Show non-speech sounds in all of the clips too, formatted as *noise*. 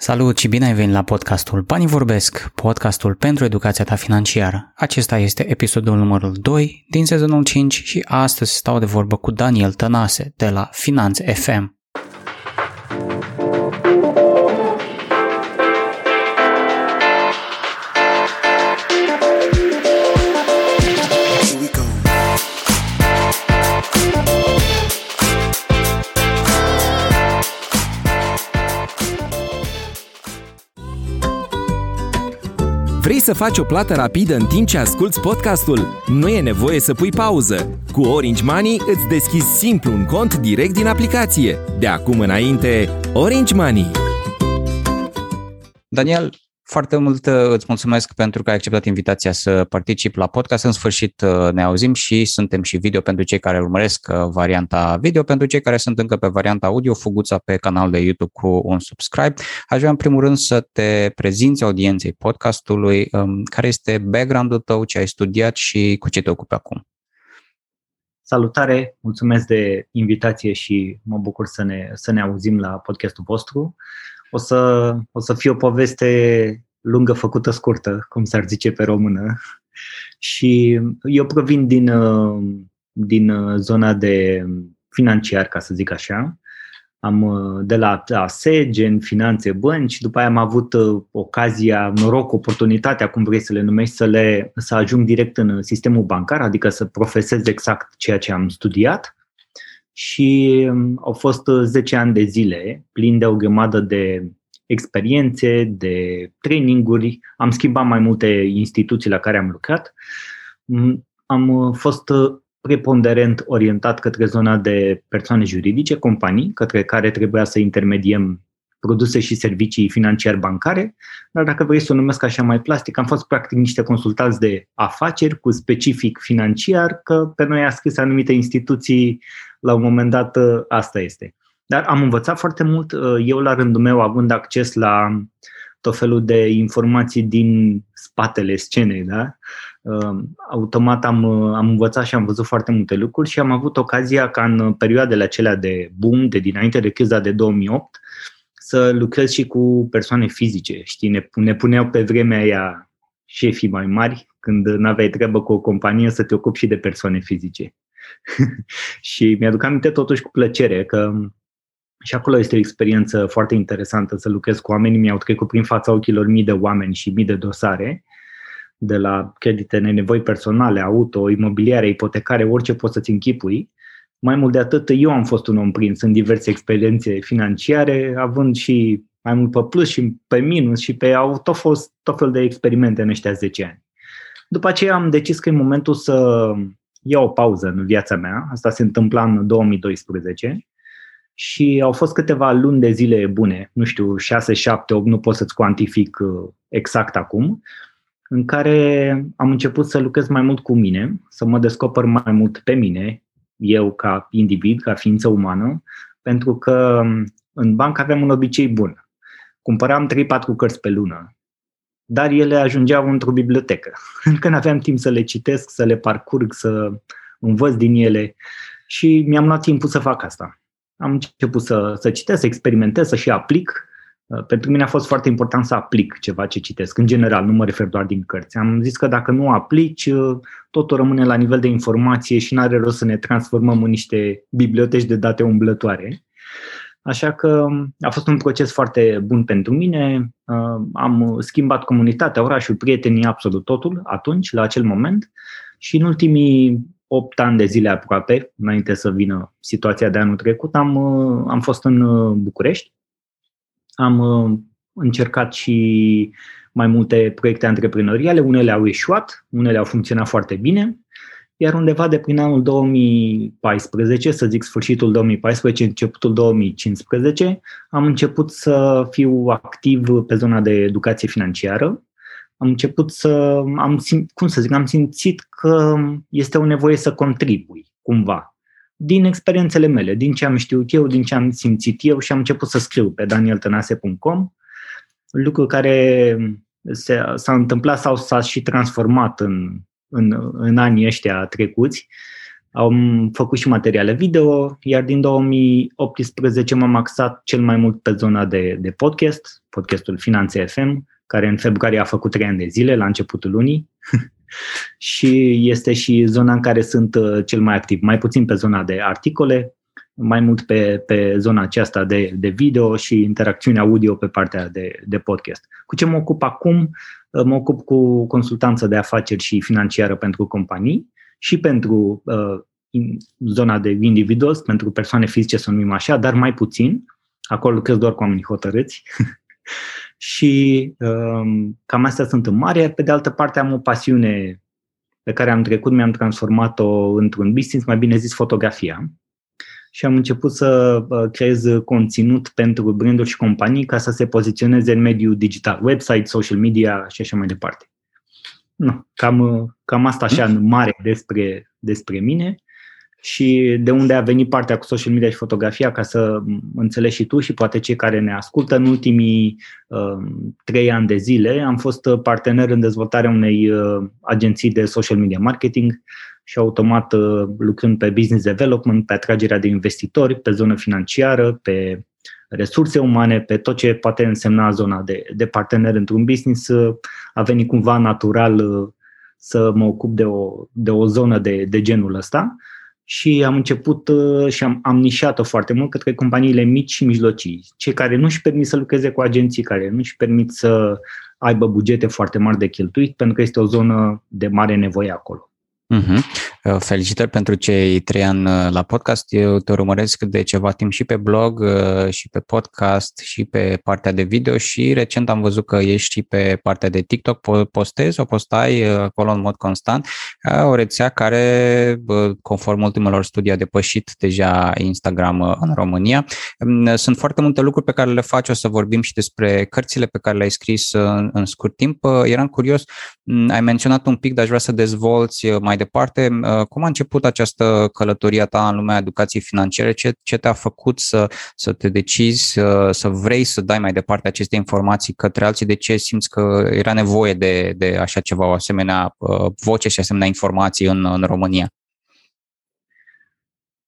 Salut și bine ai venit la podcastul Banii Vorbesc, podcastul pentru educația ta financiară. Acesta este episodul numărul 2 din sezonul 5 și astăzi stau de vorbă cu Daniel Tănase de la Finanțe FM. Să faci o plată rapidă în timp ce asculti podcastul? Nu e nevoie să pui pauză. Cu Orange Money îți deschizi simplu un cont direct din aplicație. De acum înainte, Orange Money. Daniel, foarte mult uh, îți mulțumesc pentru că ai acceptat invitația să particip la podcast. În sfârșit uh, ne auzim și suntem și video pentru cei care urmăresc uh, varianta video, pentru cei care sunt încă pe varianta audio, fuguța pe canal de YouTube cu un subscribe. Aș vrea în primul rând să te prezinți audienței podcastului, um, care este background-ul tău, ce ai studiat și cu ce te ocupi acum. Salutare, mulțumesc de invitație și mă bucur să ne, să ne auzim la podcastul vostru o să, o să fie o poveste lungă făcută scurtă, cum s-ar zice pe română. *laughs* Și eu provin din, uh, din uh, zona de financiar, ca să zic așa. Am uh, de la ASE, gen finanțe, bănci, după aia am avut ocazia, noroc, oportunitatea, cum vrei să le numești, să, le, să ajung direct în sistemul bancar, adică să profesez exact ceea ce am studiat și um, au fost 10 uh, ani de zile plini de o grămadă de experiențe, de traininguri. Am schimbat mai multe instituții la care am lucrat. Mm, am uh, fost uh, preponderent orientat către zona de persoane juridice, companii, către care trebuia să intermediem produse și servicii financiar-bancare, dar dacă vrei să o numesc așa mai plastic, am fost practic niște consultați de afaceri cu specific financiar, că pe noi a scris anumite instituții, la un moment dat asta este. Dar am învățat foarte mult, eu la rândul meu, având acces la tot felul de informații din spatele scenei, da? automat am, am învățat și am văzut foarte multe lucruri și am avut ocazia ca în perioadele acelea de boom, de dinainte de criza de 2008, să lucrez și cu persoane fizice, știi, ne, ne puneau pe vremea aia șefii mai mari, când nu aveai treabă cu o companie, să te ocupi și de persoane fizice. *laughs* și mi-aduc aminte totuși cu plăcere că și acolo este o experiență foarte interesantă să lucrez cu oameni. Mi-au trecut prin fața ochilor mii de oameni și mii de dosare, de la credite nevoi personale, auto, imobiliare, ipotecare, orice poți să-ți închipui. Mai mult de atât, eu am fost un om prins în diverse experiențe financiare, având și mai mult pe plus și pe minus și pe au tot fost tot fel de experimente în ăștia 10 ani. După aceea am decis că e momentul să iau o pauză în viața mea. Asta se întâmpla în 2012 și au fost câteva luni de zile bune, nu știu, 6, 7, 8, nu pot să-ți cuantific uh, exact acum, în care am început să lucrez mai mult cu mine, să mă descoper mai mult pe mine, eu ca individ, ca ființă umană, pentru că în bancă aveam un obicei bun. Cumpăram 3-4 cărți pe lună, dar ele ajungeau într-o bibliotecă. *laughs* Încă nu aveam timp să le citesc, să le parcurg, să învăț din ele și mi-am luat timpul să fac asta. Am început să, să citesc, să experimentez, să și aplic Uh, pentru mine a fost foarte important să aplic ceva ce citesc. În general, nu mă refer doar din cărți. Am zis că dacă nu aplici, uh, totul rămâne la nivel de informație și nu are rost să ne transformăm în niște biblioteci de date umblătoare. Așa că um, a fost un proces foarte bun pentru mine. Uh, am schimbat comunitatea, orașul, prietenii, absolut totul atunci, la acel moment. Și în ultimii 8 ani de zile aproape, înainte să vină situația de anul trecut, am, am fost în București am uh, încercat și mai multe proiecte antreprenoriale, unele au ieșuat, unele au funcționat foarte bine, iar undeva de prin anul 2014, să zic sfârșitul 2014, începutul 2015, am început să fiu activ pe zona de educație financiară. Am început să, am, cum să zic, am simțit că este o nevoie să contribui cumva din experiențele mele, din ce am știut eu, din ce am simțit eu și am început să scriu pe danieltănase.com, lucru care se, s-a întâmplat sau s-a și transformat în, în, în anii ăștia trecuți. Am făcut și materiale video, iar din 2018 m-am axat cel mai mult pe zona de, de podcast, podcastul Finanțe FM, care în februarie a făcut 3 ani de zile, la începutul lunii. *laughs* și este și zona în care sunt uh, cel mai activ, mai puțin pe zona de articole, mai mult pe, pe zona aceasta de, de video și interacțiune audio pe partea de, de podcast. Cu ce mă ocup acum? Uh, mă ocup cu consultanță de afaceri și financiară pentru companii și pentru uh, zona de individuals, pentru persoane fizice, să numim așa, dar mai puțin. Acolo lucrez doar cu oamenii hotărâți. *laughs* și um, cam astea sunt în mare. Pe de altă parte am o pasiune pe care am trecut, mi-am transformat-o într-un business, mai bine zis fotografia. Și am început să uh, creez conținut pentru branduri și companii ca să se poziționeze în mediul digital, website, social media și așa mai departe. No, cam, uh, cam asta așa în mare despre, despre mine și de unde a venit partea cu social media și fotografia, ca să înțelegi și tu și poate cei care ne ascultă. În ultimii uh, trei ani de zile am fost partener în dezvoltarea unei uh, agenții de social media marketing și automat uh, lucrând pe business development, pe atragerea de investitori, pe zonă financiară, pe resurse umane, pe tot ce poate însemna zona de, de partener într-un business, uh, a venit cumva natural uh, să mă ocup de o, de o zonă de, de genul ăsta și am început uh, și am, am nișat-o foarte mult către companiile mici și mijlocii, cei care nu își permit să lucreze cu agenții, care nu își permit să aibă bugete foarte mari de cheltuit, pentru că este o zonă de mare nevoie acolo. Uh-huh. Felicitări pentru cei trei ani uh, la podcast. Eu te urmăresc de ceva timp și pe blog, uh, și pe podcast, și pe partea de video și recent am văzut că ești și pe partea de TikTok. Postezi o postai acolo în mod constant. O rețea care, conform ultimelor studii, a depășit deja Instagram în România. Um, sunt foarte multe lucruri pe care le faci. O să vorbim și despre cărțile pe care le-ai scris în, în scurt timp. Eram curios, mm, ai menționat un pic, dar aș vrea să dezvolți mai departe. Uh, cum a început această călătorie ta în lumea educației financiare? Ce, ce te-a făcut să, să te decizi, să, să vrei să dai mai departe aceste informații către alții? De ce simți că era nevoie de, de așa ceva, o asemenea uh, voce și asemenea informații în, în România?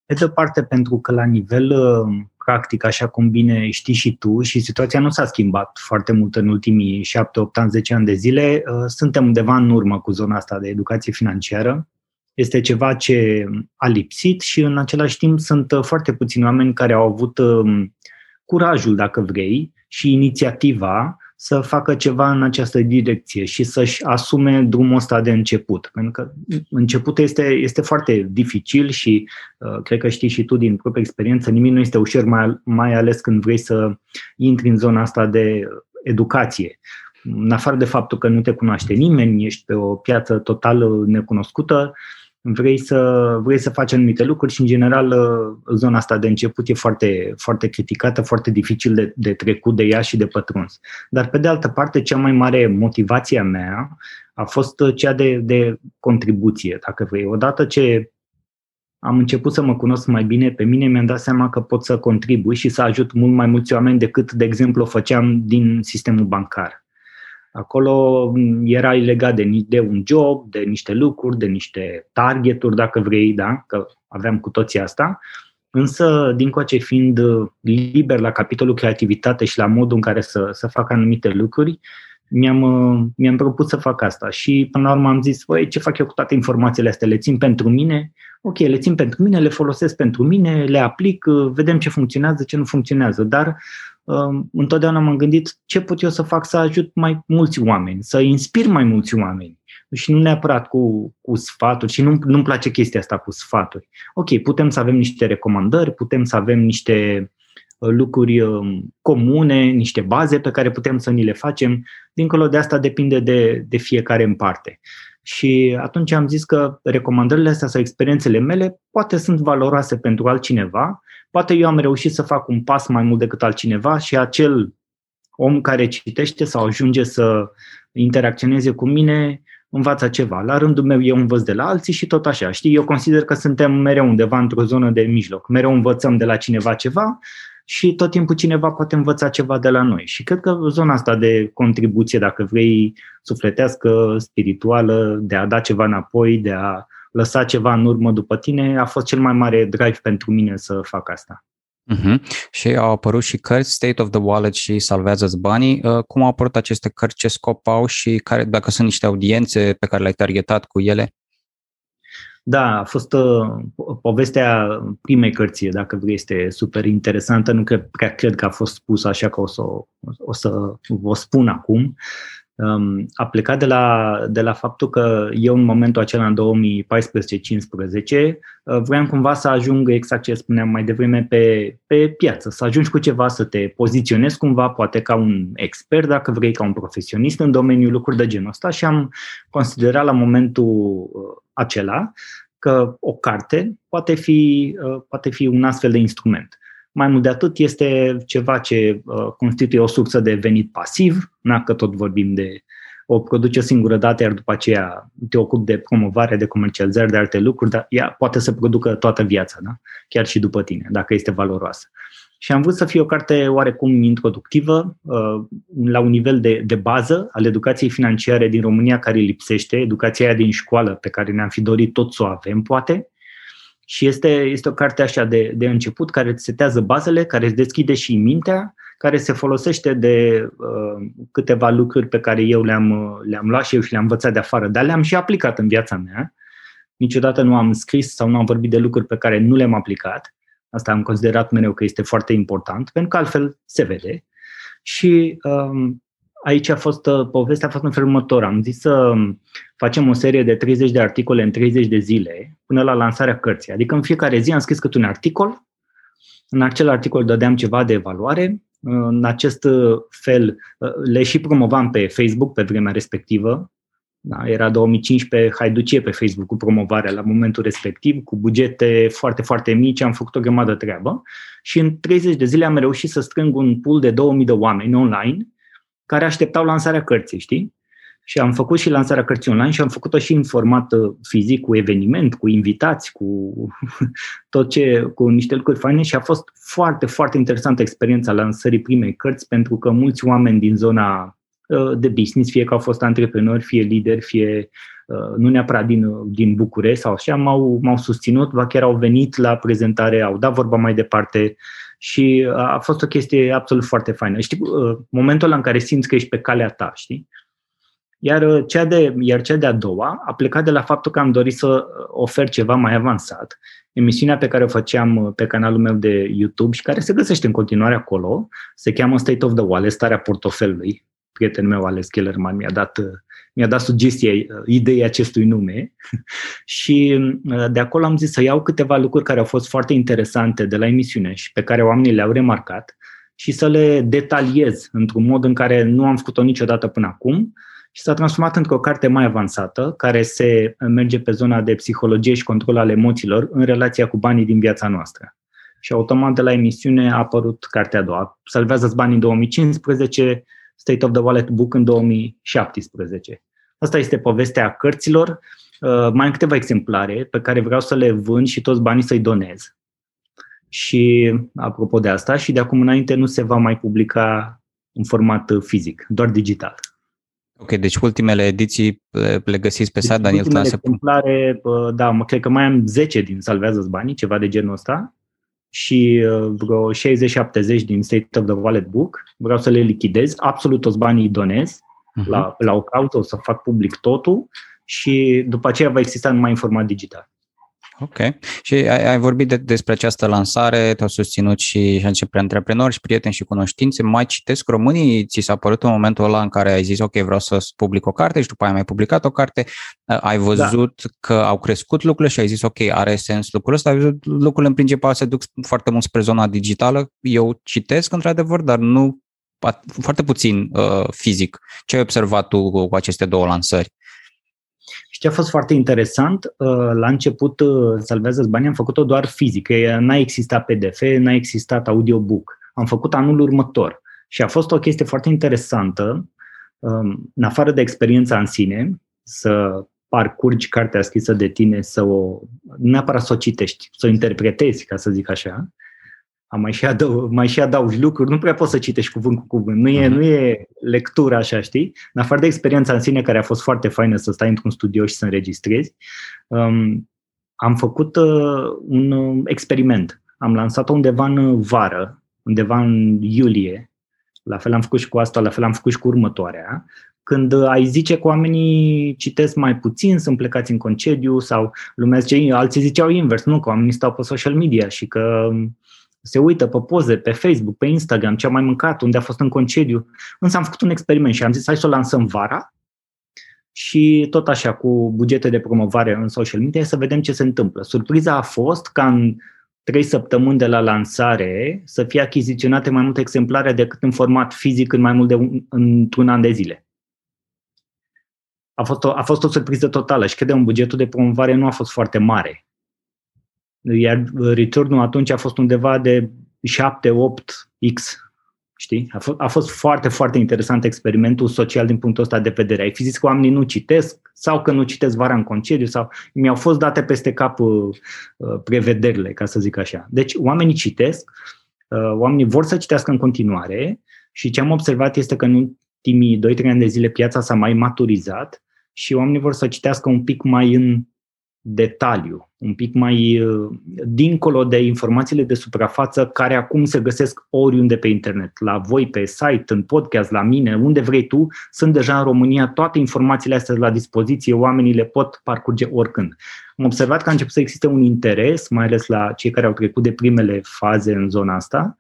Pe de o parte, pentru că la nivel uh, practic, așa cum bine știi și tu, și situația nu s-a schimbat foarte mult în ultimii 7, 8 ani, 10 ani de zile, uh, suntem undeva în urmă cu zona asta de educație financiară. Este ceva ce a lipsit și în același timp sunt uh, foarte puțini oameni care au avut um, curajul, dacă vrei, și inițiativa să facă ceva în această direcție și să-și asume drumul ăsta de început. Pentru că începutul este, este foarte dificil și uh, cred că știi și tu din propria experiență, nimic nu este ușor, mai, mai ales când vrei să intri în zona asta de educație. În afară de faptul că nu te cunoaște nimeni, ești pe o piață total necunoscută, vrei să, vrei să faci anumite lucruri și, în general, uh, zona asta de început e foarte, foarte criticată, foarte dificil de, de trecut de ea și de pătruns. Dar, pe de altă parte, cea mai mare motivație a mea a fost uh, cea de, de contribuție, dacă vrei. Odată ce am început să mă cunosc mai bine pe mine, mi-am dat seama că pot să contribui și să ajut mult mai mulți oameni decât, de exemplu, o făceam din sistemul bancar. Acolo era legat de, de un job, de niște lucruri, de niște targeturi, dacă vrei, da? că aveam cu toții asta. Însă, din coace fiind liber la capitolul creativitate și la modul în care să, să fac anumite lucruri, mi-am, mi-am propus să fac asta și până la urmă am zis, voi ce fac eu cu toate informațiile astea? Le țin pentru mine? Ok, le țin pentru mine, le folosesc pentru mine, le aplic, vedem ce funcționează, ce nu funcționează, dar întotdeauna m-am gândit ce pot eu să fac să ajut mai mulți oameni, să inspir mai mulți oameni. Și nu neapărat cu, cu sfaturi, și nu, nu-mi place chestia asta cu sfaturi. Ok, putem să avem niște recomandări, putem să avem niște uh, lucruri um, comune, niște baze pe care putem să ni le facem. Dincolo de asta depinde de, de fiecare în parte. Și atunci am zis că recomandările astea sau experiențele mele poate sunt valoroase pentru altcineva, poate eu am reușit să fac un pas mai mult decât altcineva și acel om care citește sau ajunge să interacționeze cu mine învață ceva. La rândul meu eu învăț de la alții și tot așa. Știi, eu consider că suntem mereu undeva într-o zonă de mijloc. Mereu învățăm de la cineva ceva și tot timpul cineva poate învăța ceva de la noi. Și cred că zona asta de contribuție, dacă vrei, sufletească, spirituală, de a da ceva înapoi, de a lăsa ceva în urmă după tine a fost cel mai mare drive pentru mine să fac asta. Uh-huh. Și au apărut și cărți, State of the Wallet și Salvează-ți banii. Uh, cum au apărut aceste cărți, ce scop au și care, dacă sunt niște audiențe pe care le-ai targetat cu ele? Da, a fost uh, povestea primei cărți, dacă vrei, este super interesantă. Nu cred, cred că a fost spus așa că o să, o să vă spun acum. Um, a plecat de la, de la faptul că eu în momentul acela, în 2014-15, uh, vreau cumva să ajung exact ce spuneam mai devreme pe, pe piață, să ajungi cu ceva, să te poziționezi cumva, poate ca un expert, dacă vrei, ca un profesionist în domeniul lucruri de genul ăsta și am considerat la momentul uh, acela că o carte poate fi, uh, poate fi un astfel de instrument. Mai mult de atât, este ceva ce uh, constituie o sursă de venit pasiv, că tot vorbim de o produce o singură dată, iar după aceea te ocupi de promovare, de comercializare, de alte lucruri, dar ea poate să producă toată viața, da? chiar și după tine, dacă este valoroasă. Și am vrut să fie o carte oarecum introductivă, uh, la un nivel de, de bază al educației financiare din România care lipsește, educația aia din școală pe care ne-am fi dorit tot să o avem, poate, și este, este o carte așa de, de început care îți setează bazele, care îți deschide și mintea, care se folosește de uh, câteva lucruri pe care eu le-am, uh, le-am luat și eu și le-am învățat de afară, dar le-am și aplicat în viața mea. Niciodată nu am scris sau nu am vorbit de lucruri pe care nu le-am aplicat. Asta am considerat mereu că este foarte important, pentru că altfel se vede. Și um, aici a fost, uh, povestea a fost în felul următor. Am zis să um, facem o serie de 30 de articole în 30 de zile până la lansarea cărții. Adică în fiecare zi am scris câte un articol, în acel articol dădeam ceva de evaluare, în acest uh, fel uh, le și promovam pe Facebook pe vremea respectivă, da, era 2015, haiducie pe Facebook cu promovarea la momentul respectiv, cu bugete foarte, foarte mici, am făcut o grămadă treabă și în 30 de zile am reușit să strâng un pool de 2000 de oameni online care așteptau lansarea cărții, știi? Și am făcut și lansarea cărții online și am făcut-o și în format uh, fizic, cu eveniment, cu invitați, cu *laughs* tot ce, cu niște lucruri faine și a fost foarte, foarte interesantă experiența lansării primei cărți pentru că mulți oameni din zona uh, de business, fie că au fost antreprenori, fie lideri, fie uh, nu neapărat din, din București sau așa, m-au, m-au susținut, va chiar au venit la prezentare, au dat vorba mai departe și a fost o chestie absolut foarte faină. Știi, momentul ăla în care simți că ești pe calea ta, știi? Iar uh, cea, de, iar cea de-a doua a plecat de la faptul că am dorit să uh, ofer ceva mai avansat. Emisiunea pe care o făceam uh, pe canalul meu de YouTube și care se găsește în continuare acolo, se cheamă State of the Wallet, starea portofelului. Prietenul meu, Alex Kellerman, mi-a dat, mi-a dat sugestie, ideea acestui nume *laughs* și de acolo am zis să iau câteva lucruri care au fost foarte interesante de la emisiune și pe care oamenii le-au remarcat și să le detaliez într-un mod în care nu am făcut-o niciodată până acum, și s-a transformat într-o carte mai avansată, care se merge pe zona de psihologie și control al emoțiilor în relația cu banii din viața noastră. Și automat de la emisiune a apărut cartea a doua. Salvează-ți banii în 2015, State of the Wallet Book în 2017. Asta este povestea cărților. Uh, mai am câteva exemplare pe care vreau să le vând și toți banii să-i donez. Și apropo de asta, și de acum înainte nu se va mai publica în format fizic, doar digital. Ok, deci ultimele ediții le găsiți pe deci site, Daniel Clase. exemplare, da, mă cred că mai am 10 din salvează banii, ceva de genul ăsta, și uh, vreo 60-70 din State of the Wallet Book. Vreau să le lichidez, absolut toți banii îi donez uh-huh. la, la o cauză, o să fac public totul și după aceea va exista numai în format digital. Ok. Și ai, ai vorbit de, despre această lansare, te-au susținut și, și începe antreprenori și prieteni și cunoștințe. Mai citesc românii? Ți s-a părut în momentul ăla în care ai zis, ok, vreau să public o carte și după aia ai mai publicat o carte. Ai văzut da. că au crescut lucrurile și ai zis, ok, are sens lucrul ăsta. Ai văzut lucrurile în principal se duc foarte mult spre zona digitală. Eu citesc într-adevăr, dar nu foarte puțin uh, fizic. Ce ai observat tu cu aceste două lansări? Și ce a fost foarte interesant, uh, la început uh, Salvează banii am făcut-o doar fizic, n-a existat PDF, n-a existat audiobook. Am făcut anul următor și a fost o chestie foarte interesantă, um, în afară de experiența în sine, să parcurgi cartea scrisă de tine, să o, neapărat să o citești, să o interpretezi, ca să zic așa, am mai și, adăug, mai și adaugi lucruri, nu prea poți să citești cuvânt cu cuvânt. Nu e, uh-huh. nu e lectură așa, știi? În afară de experiența în sine, care a fost foarte faină să stai într-un studio și să înregistrezi, um, am făcut uh, un uh, experiment. Am lansat-o undeva în vară, undeva în iulie. La fel am făcut și cu asta, la fel am făcut și cu următoarea. Când uh, ai zice că oamenii citesc mai puțin, sunt plecați în concediu sau lumea zice, alții ziceau invers, nu, că oamenii stau pe social media și că um, se uită pe poze, pe Facebook, pe Instagram, ce a mai mâncat, unde a fost în concediu. Însă am făcut un experiment și am zis, hai să o lansăm vara și tot așa, cu bugete de promovare în social media, să vedem ce se întâmplă. Surpriza a fost ca în trei săptămâni de la lansare să fie achiziționate mai multe exemplare decât în format fizic în mai mult de un, într-un an de zile. A fost, o, a fost o surpriză totală și credem bugetul de promovare nu a fost foarte mare. Iar return atunci a fost undeva de 7-8x Știi? A, fost, a fost foarte, foarte interesant experimentul social din punctul ăsta de vedere. Ai fi zis că oamenii nu citesc sau că nu citesc vara în concediu sau mi-au fost date peste cap uh, uh, prevederile, ca să zic așa. Deci oamenii citesc, uh, oamenii vor să citească în continuare și ce am observat este că în ultimii 2-3 ani de zile piața s-a mai maturizat și oamenii vor să citească un pic mai în detaliu, un pic mai uh, dincolo de informațiile de suprafață care acum se găsesc oriunde pe internet. La voi, pe site, în podcast, la mine, unde vrei tu, sunt deja în România toate informațiile astea la dispoziție, oamenii le pot parcurge oricând. Am observat că a început să existe un interes, mai ales la cei care au trecut de primele faze în zona asta,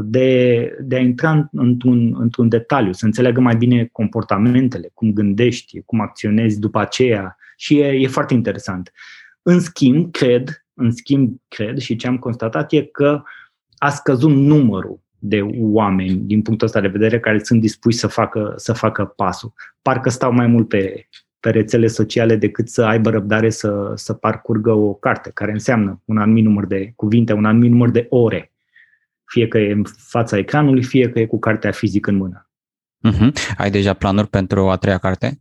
de, de a intra într-un, într-un detaliu, să înțeleagă mai bine comportamentele, cum gândești, cum acționezi după aceea, și e, e foarte interesant. În schimb, cred, în schimb, cred și ce am constatat e că a scăzut numărul de oameni din punctul ăsta de vedere care sunt dispuși să facă, să facă pasul. Parcă stau mai mult pe, pe rețele sociale decât să aibă răbdare să, să parcurgă o carte, care înseamnă un anumit număr de cuvinte, un anumit număr de ore. Fie că e în fața ecranului, fie că e cu cartea fizică în mână. Uh-huh. Ai deja planuri pentru a treia carte?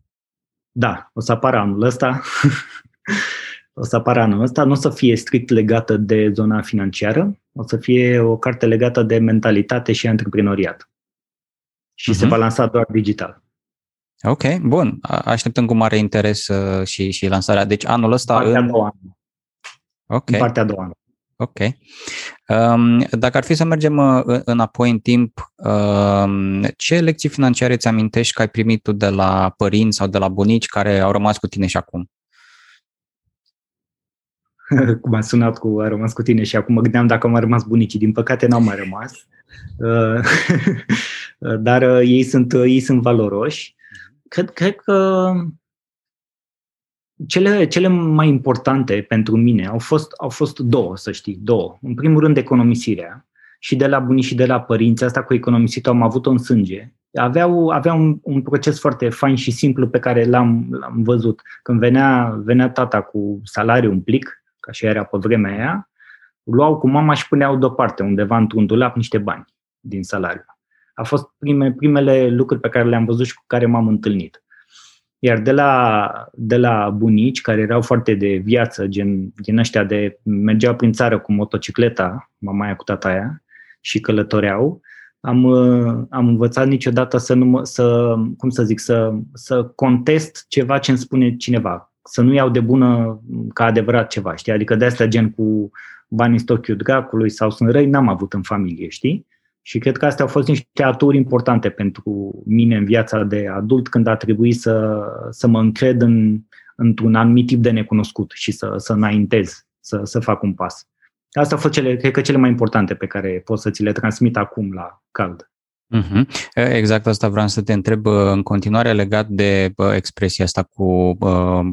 Da, o să apară anul ăsta. *laughs* o să apară anul ăsta. Nu o să fie strict legată de zona financiară, o să fie o carte legată de mentalitate și antreprenoriat. Și uh-huh. se mhm. va lansa doar digital. Ok, bun. Așteptăm cu mare interes uh, și, și lansarea. Deci anul ăsta... Partea în... a doua. Ok. În partea a doua. Ok. Um, dacă ar fi să mergem uh, înapoi în timp, um, ce lecții financiare ți amintești că ai primit tu de la părinți sau de la bunici care au rămas cu tine și acum? *laughs* Cum a sunat cu a rămas cu tine și acum mă gândeam dacă au mai rămas bunicii. Din păcate n-au mai rămas. Uh, *laughs* dar uh, ei sunt, ei sunt valoroși. Cred, cred că cele, cele mai importante pentru mine au fost, au fost două, să știi, două. În primul rând, economisirea. Și de la bunici și de la părinți, asta cu economisită am avut-o în sânge. Aveau, aveau un, un proces foarte fain și simplu pe care l-am, l-am văzut. Când venea, venea tata cu salariu, un plic, ca și era pe vremea aia, luau cu mama și puneau deoparte, undeva într-un dulap, niște bani din salariu. A fost prime, primele lucruri pe care le-am văzut și cu care m-am întâlnit. Iar de la, de la bunici, care erau foarte de viață, gen, din ăștia de mergeau prin țară cu motocicleta, mamaia cu tata aia, și călătoreau, am, am învățat niciodată să nu mă, să, cum să zic, să, să contest ceva ce îmi spune cineva, să nu iau de bună ca adevărat ceva, știi? Adică de asta gen cu banii stochiul dracului sau sunt răi, n-am avut în familie, știi? Și cred că astea au fost niște aturi importante pentru mine în viața de adult când a trebuit să, să mă încred în, într-un anumit tip de necunoscut și să, să înaintez, să, să fac un pas. Astea au fost cele, cred că cele mai importante pe care pot să ți le transmit acum la cald. Uh-huh. Exact asta vreau să te întreb în continuare legat de expresia asta cu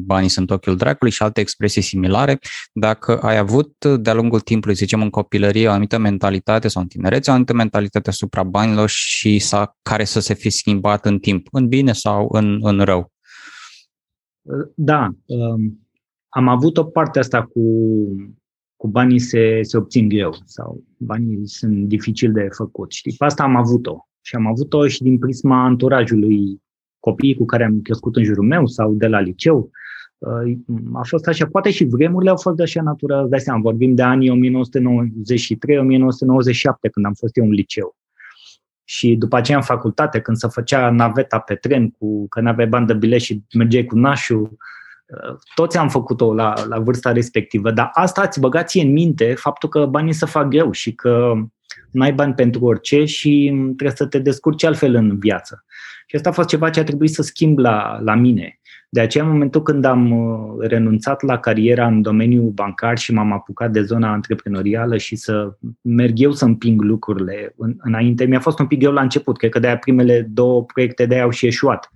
banii sunt ochiul dracului și alte expresii similare. Dacă ai avut de-a lungul timpului, să zicem, în copilărie o anumită mentalitate sau în tinerețe o anumită mentalitate asupra banilor și sa, care să se fi schimbat în timp, în bine sau în, în rău? Da, am avut o parte asta cu, cu banii se, se obțin greu sau banii sunt dificil de făcut. Știi, pe asta am avut-o. Și am avut-o și din prisma anturajului copiii cu care am crescut în jurul meu sau de la liceu. a fost așa, poate și vremurile au fost de așa natură, îți dai seama, vorbim de anii 1993-1997, când am fost eu în liceu. Și după aceea în facultate, când se făcea naveta pe tren, cu, că n-aveai bani de bilet și mergeai cu nașul, toți am făcut-o la, la vârsta respectivă, dar asta îți băgați în minte faptul că banii se fac greu și că n-ai bani pentru orice și trebuie să te descurci altfel în viață. Și asta a fost ceva ce a trebuit să schimb la, la mine. De aceea, în momentul când am uh, renunțat la cariera în domeniul bancar și m-am apucat de zona antreprenorială și să merg eu să împing lucrurile înainte, mi-a fost un pic greu la început. Cred că de-aia primele două proiecte de-aia au și eșuat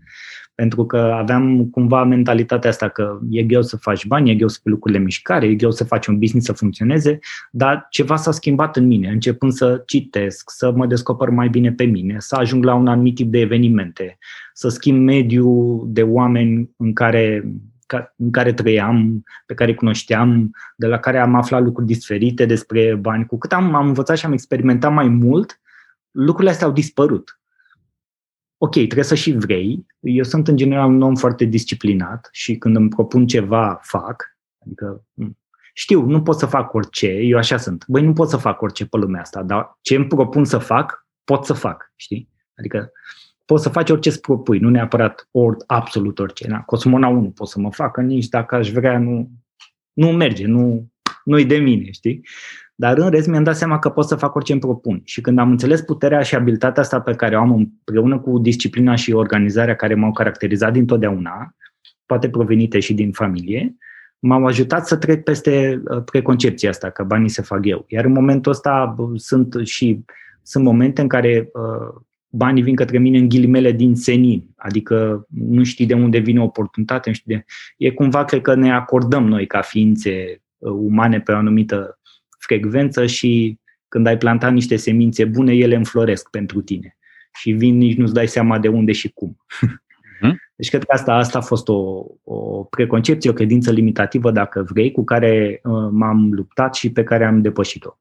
pentru că aveam cumva mentalitatea asta că e greu să faci bani, e greu să pui lucrurile în mișcare, e greu să faci un business să funcționeze, dar ceva s-a schimbat în mine, începând să citesc, să mă descoper mai bine pe mine, să ajung la un anumit tip de evenimente, să schimb mediul de oameni în care în care trăiam, pe care îi cunoșteam, de la care am aflat lucruri diferite despre bani. Cu cât am, am învățat și am experimentat mai mult, lucrurile astea au dispărut ok, trebuie să și vrei. Eu sunt în general un om foarte disciplinat și când îmi propun ceva, fac. Adică știu, nu pot să fac orice, eu așa sunt. Băi, nu pot să fac orice pe lumea asta, dar ce îmi propun să fac, pot să fac, știi? Adică poți să faci orice îți propui, nu neapărat or, absolut orice. Na, Cosmona 1 pot să mă facă, nici dacă aș vrea, nu, nu merge, nu, nu-i de mine, știi? Dar în rest mi-am dat seama că pot să fac orice îmi propun. Și când am înțeles puterea și abilitatea asta pe care o am împreună cu disciplina și organizarea care m-au caracterizat dintotdeauna, poate provenite și din familie, m-au ajutat să trec peste uh, preconcepția asta, că banii se fac eu. Iar în momentul ăsta sunt și sunt momente în care uh, banii vin către mine în ghilimele din senin, adică nu știi de unde vine oportunitate, nu știi de... E cumva, cred că ne acordăm noi ca ființe uh, umane pe o anumită frecvență și când ai plantat niște semințe bune, ele înfloresc pentru tine. Și vin, nici nu-ți dai seama de unde și cum. *laughs* Mhm. Deci cred că asta, asta a fost o, o preconcepție, o credință limitativă, dacă vrei, cu care uh, m-am luptat și pe care am depășit-o.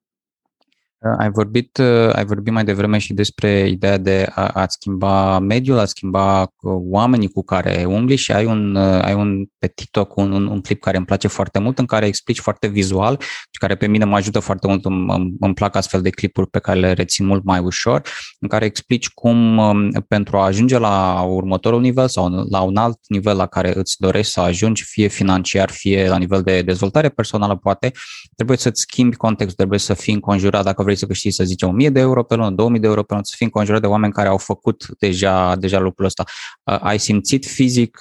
Ai vorbit, uh, ai vorbit mai devreme și despre ideea de a, a schimba mediul, a schimba uh, oamenii cu care umbli și ai un, uh, ai un pe TikTok un, un, un clip care îmi place foarte mult, în care explici foarte vizual și care pe mine mă ajută foarte mult, îmi, îmi plac astfel de clipuri pe care le rețin mult mai ușor, în care explici cum um, pentru a ajunge la următorul nivel sau la un alt nivel la care îți dorești să ajungi, fie financiar, fie la nivel de dezvoltare personală, poate, trebuie să-ți schimbi contextul, trebuie să fii înconjurat, dacă vrei vrei să câștigi, să zicem, 1000 de euro pe lună, 2000 de euro pe lună, să fii înconjurat de oameni care au făcut deja, deja lucrul ăsta. Ai simțit fizic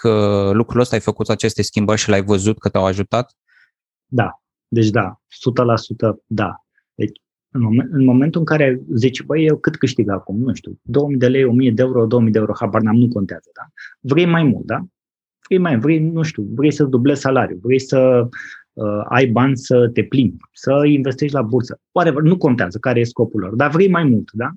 lucrul ăsta, ai făcut aceste schimbări și l-ai văzut că te-au ajutat? Da, deci da, 100% da. Deci în, moment, în momentul în care zici, băi, eu cât câștig acum, nu știu, 2000 de lei, 1000 de euro, 2000 de euro, habar n-am, nu contează, da? Vrei mai mult, da? Vrei mai, vrei, nu știu, vrei să dublezi salariul, vrei să uh, ai bani să te plimbi, să investești la bursă. Whatever, nu contează care e scopul lor, dar vrei mai mult, da?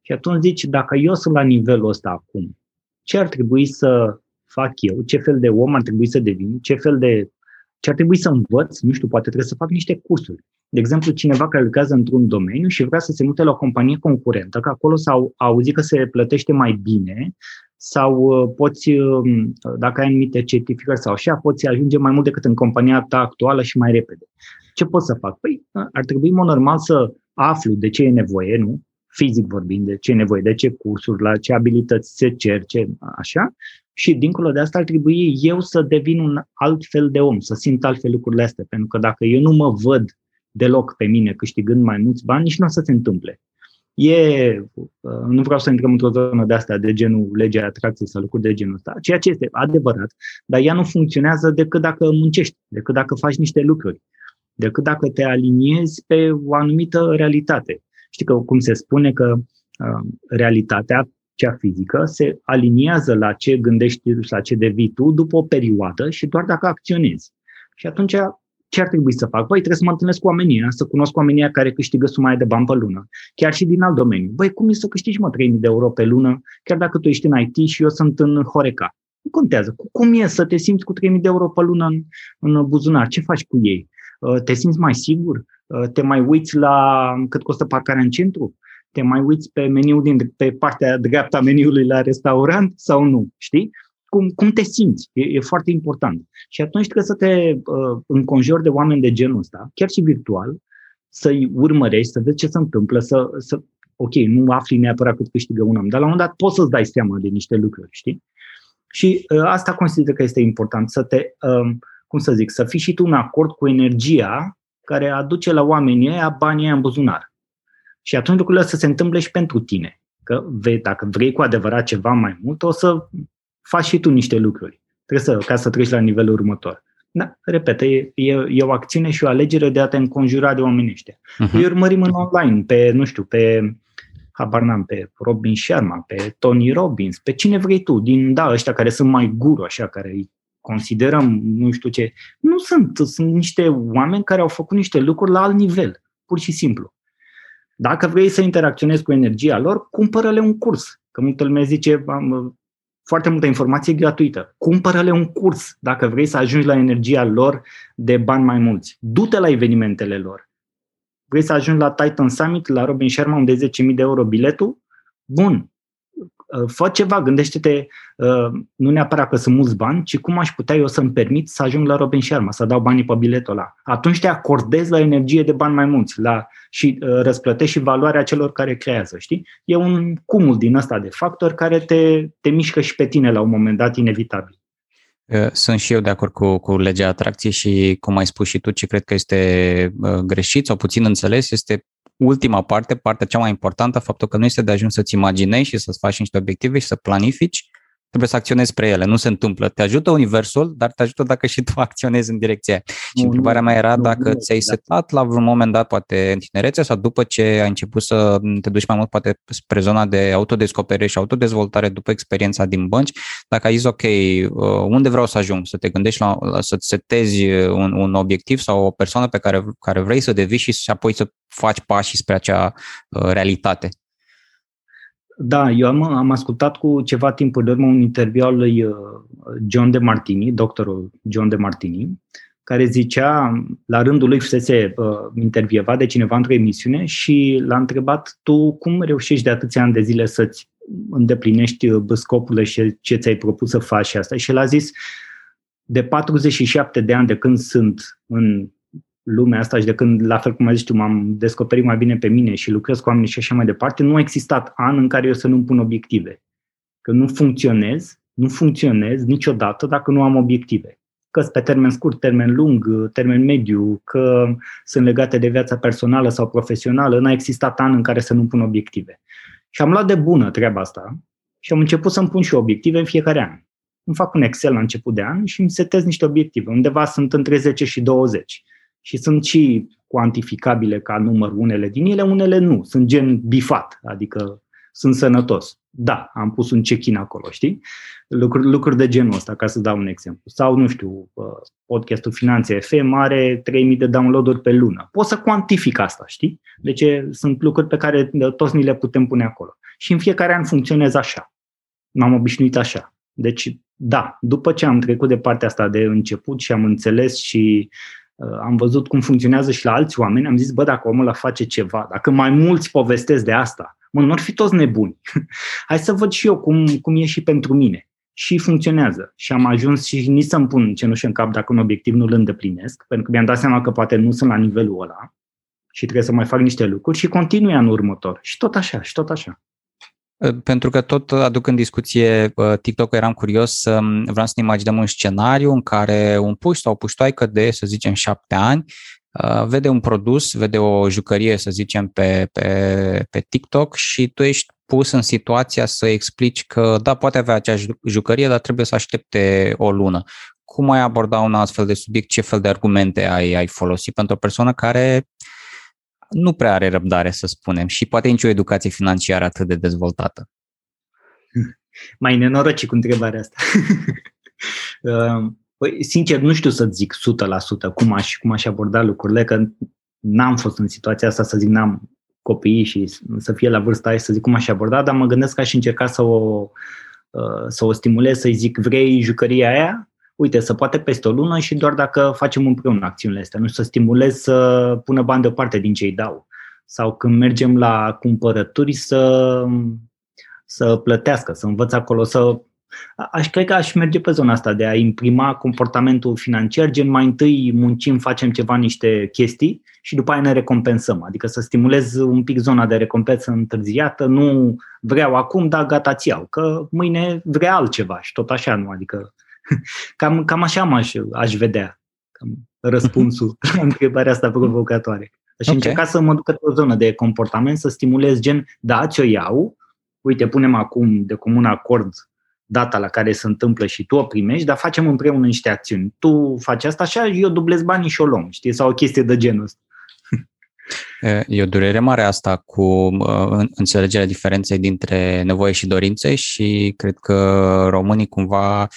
Și atunci zici, dacă eu sunt la nivelul ăsta acum, ce ar trebui să fac eu, ce fel de om ar trebui să devin, ce fel de ce ar trebui să învăț, nu știu, poate trebuie să fac niște cursuri. De exemplu, cineva care lucrează într-un domeniu și vrea să se mute la o companie concurentă, că acolo s-au auzit că se plătește mai bine sau uh, poți, um, dacă ai anumite certificări sau așa, poți ajunge mai mult decât în compania ta actuală și mai repede. Ce pot să fac? Păi, uh, ar trebui, mod normal, să aflu de ce e nevoie, nu? Fizic vorbind, de ce e nevoie, de ce cursuri, la ce abilități se cer, ce, așa. Și, dincolo de asta, ar trebui eu să devin un alt fel de om, să simt altfel lucrurile astea. Pentru că dacă eu nu mă văd deloc pe mine câștigând mai mulți bani, nici nu o să se întâmple. E, uh, nu vreau să intrăm într-o zonă de asta, de genul legea atracției sau lucruri de genul ăsta, ceea ce este adevărat, dar ea nu funcționează decât dacă muncești, decât dacă faci niște lucruri, decât dacă te aliniezi pe o anumită realitate. Știi că cum se spune că uh, realitatea, cea fizică, se aliniază la ce gândești și la ce devii tu după o perioadă și doar dacă acționezi. Și atunci ce ar trebui să fac? Băi, trebuie să mă întâlnesc cu oamenii să cunosc oamenii care câștigă suma de bani pe lună, chiar și din alt domeniu. Băi, cum e să câștigi, mă, 3000 de euro pe lună, chiar dacă tu ești în IT și eu sunt în Horeca? Nu contează. Cum e să te simți cu 3000 de euro pe lună în, în buzunar? Ce faci cu ei? Uh, te simți mai sigur? Uh, te mai uiți la cât costă parcarea în centru? Te mai uiți pe meniul din, pe partea dreapta meniului la restaurant sau nu? Știi? Cum, cum te simți. E, e foarte important. Și atunci trebuie să te uh, înconjori de oameni de genul ăsta, chiar și virtual, să-i urmărești, să vezi ce se întâmplă, să, să ok, nu afli neapărat cât câștigă un om, dar la un moment dat poți să-ți dai seama de niște lucruri, știi? Și uh, asta consider că este important, să te, uh, cum să zic, să fii și tu în acord cu energia care aduce la oamenii ăia banii ăia în buzunar. Și atunci lucrurile să se întâmple și pentru tine. Că vei, dacă vrei cu adevărat ceva mai mult, o să faci și tu niște lucruri. Trebuie să, ca să treci la nivelul următor. Da, repet, e, e, e o acțiune și o alegere de a te înconjura de oamenii ăștia. Uh-huh. Îi urmărim în online, pe, nu știu, pe habar n-am, pe Robin Sharma, pe Tony Robbins, pe cine vrei tu, din, da, ăștia care sunt mai guru, așa, care îi considerăm, nu știu ce. Nu sunt, sunt niște oameni care au făcut niște lucruri la alt nivel, pur și simplu. Dacă vrei să interacționezi cu energia lor, cumpără-le un curs. Că multă lume zice, am, foarte multă informație gratuită. Cumpără-le un curs dacă vrei să ajungi la energia lor de bani mai mulți. Du-te la evenimentele lor. Vrei să ajungi la Titan Summit, la Robin Sharma, unde e 10.000 de euro biletul? Bun, Uh, fă ceva, gândește-te, uh, nu neapărat că sunt mulți bani, ci cum aș putea eu să-mi permit să ajung la Robin Sharma, să dau banii pe biletul ăla. Atunci te acordezi la energie de bani mai mulți la, și uh, răsplătești și valoarea celor care creează, știi? E un cumul din ăsta de factori care te, te mișcă și pe tine la un moment dat inevitabil. Sunt și eu de acord cu, cu legea atracției și, cum ai spus și tu, ce cred că este greșit sau puțin înțeles, este ultima parte, partea cea mai importantă, faptul că nu este de ajuns să-ți imaginezi și să-ți faci niște obiective și să planifici, trebuie să acționezi spre ele. Nu se întâmplă. Te ajută universul, dar te ajută dacă și tu acționezi în direcția aia. Și întrebarea mea era dacă ți-ai setat la vreun moment dat, poate în tinerețe sau după ce ai început să te duci mai mult poate spre zona de autodescoperire și autodezvoltare după experiența din bănci, dacă ai zis, ok, uh, unde vreau să ajung? Să te gândești la, să-ți setezi un, un obiectiv sau o persoană pe care, care vrei să devii și, și apoi să faci pași spre acea uh, realitate. Da, eu am, am ascultat cu ceva timp în urmă un interviu al lui uh, John de Martini, doctorul John de Martini, care zicea, la rândul lui fusese uh, intervievat de cineva într-o emisiune și l-a întrebat tu cum reușești de atâția ani de zile să-ți îndeplinești uh, scopurile și ce ți-ai propus să faci asta. Și el a zis, de 47 de ani de când sunt în lumea asta și de când, la fel cum ai zis tu, m-am descoperit mai bine pe mine și lucrez cu oameni și așa mai departe, nu a existat an în care eu să nu pun obiective. Că nu funcționez, nu funcționez niciodată dacă nu am obiective. Că pe termen scurt, termen lung, termen mediu, că sunt legate de viața personală sau profesională, n-a existat an în care să nu pun obiective. Și am luat de bună treaba asta și am început să-mi pun și obiective în fiecare an. Îmi fac un Excel la început de an și îmi setez niște obiective. Undeva sunt între 10 și 20 și sunt și cuantificabile ca număr unele din ele, unele nu. Sunt gen bifat, adică sunt sănătos. Da, am pus un check-in acolo, știi? Lucruri, lucruri de genul ăsta, ca să dau un exemplu. Sau, nu știu, uh, podcastul Finanțe FM are 3000 de download-uri pe lună. Pot să cuantific asta, știi? Deci sunt lucruri pe care uh, toți ni le putem pune acolo. Și în fiecare an funcționez așa. M-am obișnuit așa. Deci, da, după ce am trecut de partea asta de început și am înțeles și Uh, am văzut cum funcționează și la alți oameni, am zis, bă, dacă omul ăla face ceva, dacă mai mulți povestesc de asta, mă, nu ar fi toți nebuni. *laughs* Hai să văd și eu cum, cum e și pentru mine. Și funcționează. Și am ajuns și nici să-mi pun cenușă în cap dacă un obiectiv nu îl îndeplinesc, pentru că mi-am dat seama că poate nu sunt la nivelul ăla și trebuie să mai fac niște lucruri și continui anul următor. Și tot așa, și tot așa. Pentru că tot aduc în discuție TikTok, eram curios, vreau să ne imaginăm un scenariu în care un puș sau o puștoaică de, să zicem, șapte ani vede un produs, vede o jucărie, să zicem, pe, pe, pe TikTok și tu ești pus în situația să explici că, da, poate avea acea jucărie, dar trebuie să aștepte o lună. Cum ai aborda un astfel de subiect? Ce fel de argumente ai, ai folosit pentru o persoană care nu prea are răbdare, să spunem, și poate nici o educație financiară atât de dezvoltată. *laughs* Mai nenoroci cu întrebarea asta. *laughs* Uh, păi, sincer, nu știu să zic 100% cum aș, cum aș aborda lucrurile, că n-am fost în situația asta să zic n-am copiii și să fie la vârsta aia să zic cum aș aborda, dar mă gândesc că aș încerca să o, uh, să o stimulez, să-i zic vrei jucăria aia? Uite, să poate peste o lună și doar dacă facem împreună acțiunile astea, nu să stimulez să pună bani deoparte din ce îi dau. Sau când mergem la cumpărături să, să plătească, să învăț acolo să, Aș cred că aș merge pe zona asta de a imprima comportamentul financiar, gen mai întâi muncim, facem ceva, niște chestii și după aia ne recompensăm. Adică să stimulez un pic zona de recompensă întârziată, nu vreau acum, dar gata ți iau, că mâine vrea altceva și tot așa, nu? Adică cam, cam așa aș, aș vedea cam răspunsul la întrebarea asta provocatoare. Aș okay. încerca să mă duc pe o zonă de comportament, să stimulez gen, da, ți-o iau, uite, punem acum de comun acord data la care se întâmplă și tu o primești, dar facem împreună niște acțiuni. Tu faci asta așa, eu dublez banii și o luăm, știi? Sau o chestie de genul ăsta. E o durere mare asta cu uh, înțelegerea diferenței dintre nevoie și dorințe și cred că românii cumva